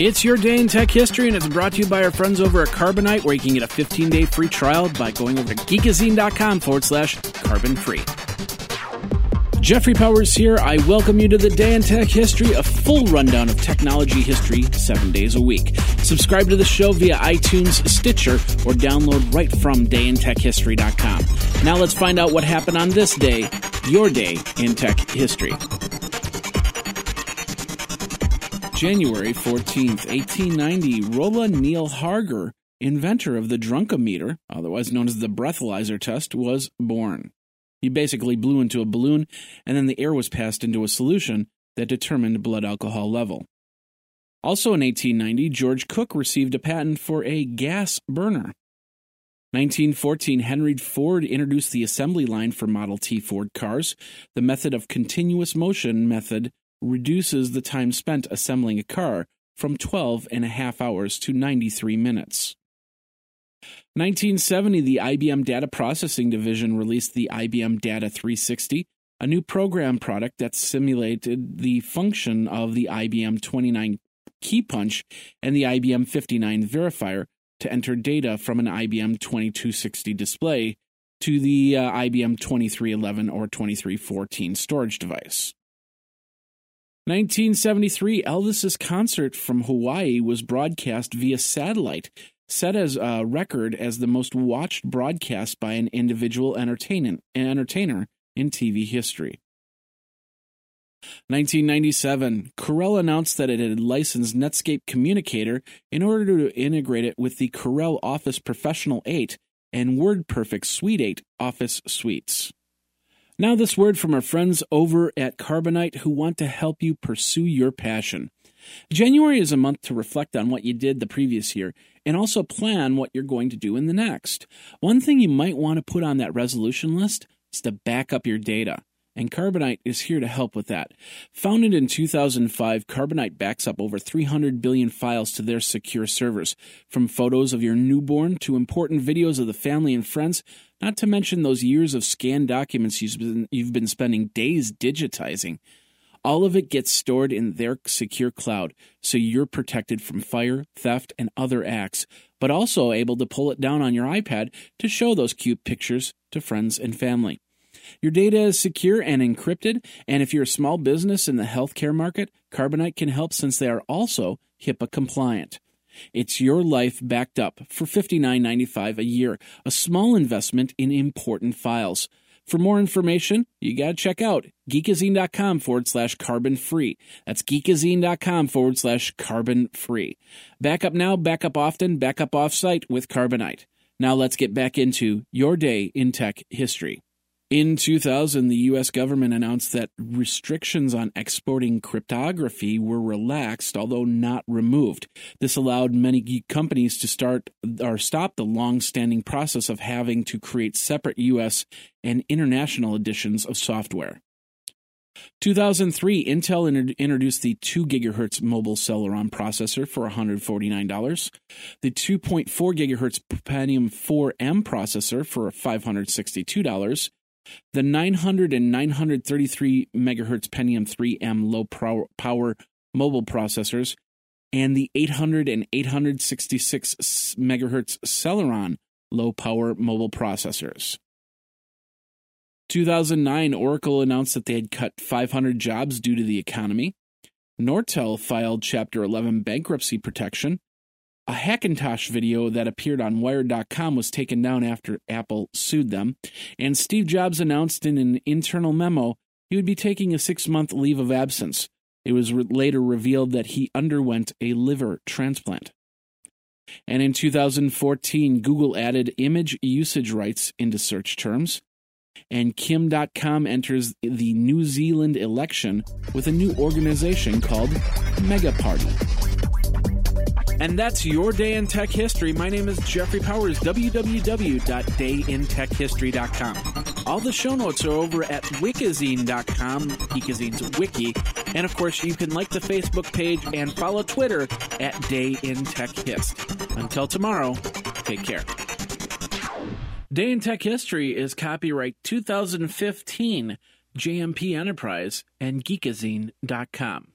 It's your day in tech history, and it's brought to you by our friends over at Carbonite, where you can get a 15 day free trial by going over to geekazine.com forward slash carbon free. Jeffrey Powers here. I welcome you to the Day in Tech History, a full rundown of technology history seven days a week. Subscribe to the show via iTunes, Stitcher, or download right from dayintechhistory.com. Now let's find out what happened on this day, your day in tech history. January 14th, 1890, Rolla Neil Harger, inventor of the drunkometer, otherwise known as the breathalyzer test, was born. He basically blew into a balloon, and then the air was passed into a solution that determined blood alcohol level. Also in 1890, George Cook received a patent for a gas burner. 1914, Henry Ford introduced the assembly line for Model T Ford cars. The method of continuous motion method reduces the time spent assembling a car from 12 and a half hours to 93 minutes. 1970, the IBM Data Processing Division released the IBM Data 360, a new program product that simulated the function of the IBM 29 key punch and the IBM 59 verifier to enter data from an IBM 2260 display to the uh, IBM 2311 or 2314 storage device. 1973, Elvis's concert from Hawaii was broadcast via satellite, set as a record as the most watched broadcast by an individual entertainer in TV history. 1997, Corel announced that it had licensed Netscape Communicator in order to integrate it with the Corel Office Professional 8 and WordPerfect Suite 8 Office suites. Now, this word from our friends over at Carbonite who want to help you pursue your passion. January is a month to reflect on what you did the previous year and also plan what you're going to do in the next. One thing you might want to put on that resolution list is to back up your data and Carbonite is here to help with that. Founded in 2005, Carbonite backs up over 300 billion files to their secure servers, from photos of your newborn to important videos of the family and friends, not to mention those years of scanned documents you've been, you've been spending days digitizing. All of it gets stored in their secure cloud, so you're protected from fire, theft, and other acts, but also able to pull it down on your iPad to show those cute pictures to friends and family. Your data is secure and encrypted, and if you're a small business in the healthcare market, Carbonite can help since they are also HIPAA compliant. It's your life backed up for $59.95 a year, a small investment in important files. For more information, you got to check out geekazine.com forward slash carbon free. That's geekazine.com forward slash carbon free. Back up now, back up often, back up offsite with Carbonite. Now let's get back into your day in tech history. In 2000, the U.S. government announced that restrictions on exporting cryptography were relaxed, although not removed. This allowed many geek companies to start or stop the long standing process of having to create separate U.S. and international editions of software. 2003, Intel introduced the 2 GHz mobile Celeron processor for $149, the 2.4 GHz Pentium 4M processor for $562, the 900 and 933 megahertz Pentium 3M low power mobile processors, and the 800 and 866 megahertz Celeron low power mobile processors. 2009, Oracle announced that they had cut 500 jobs due to the economy. Nortel filed Chapter 11 bankruptcy protection. A Hackintosh video that appeared on Wired.com was taken down after Apple sued them, and Steve Jobs announced in an internal memo he would be taking a six month leave of absence. It was re- later revealed that he underwent a liver transplant. And in 2014, Google added image usage rights into search terms. And Kim Dotcom enters the New Zealand election with a new organization called Mega Party. And that's your day in tech history. My name is Jeffrey Powers, www.dayintechhistory.com. All the show notes are over at wikizine.com, Geekazine's wiki. And of course, you can like the Facebook page and follow Twitter at Day in Tech Hist. Until tomorrow, take care. Day in Tech History is copyright 2015, JMP Enterprise and Geekazine.com.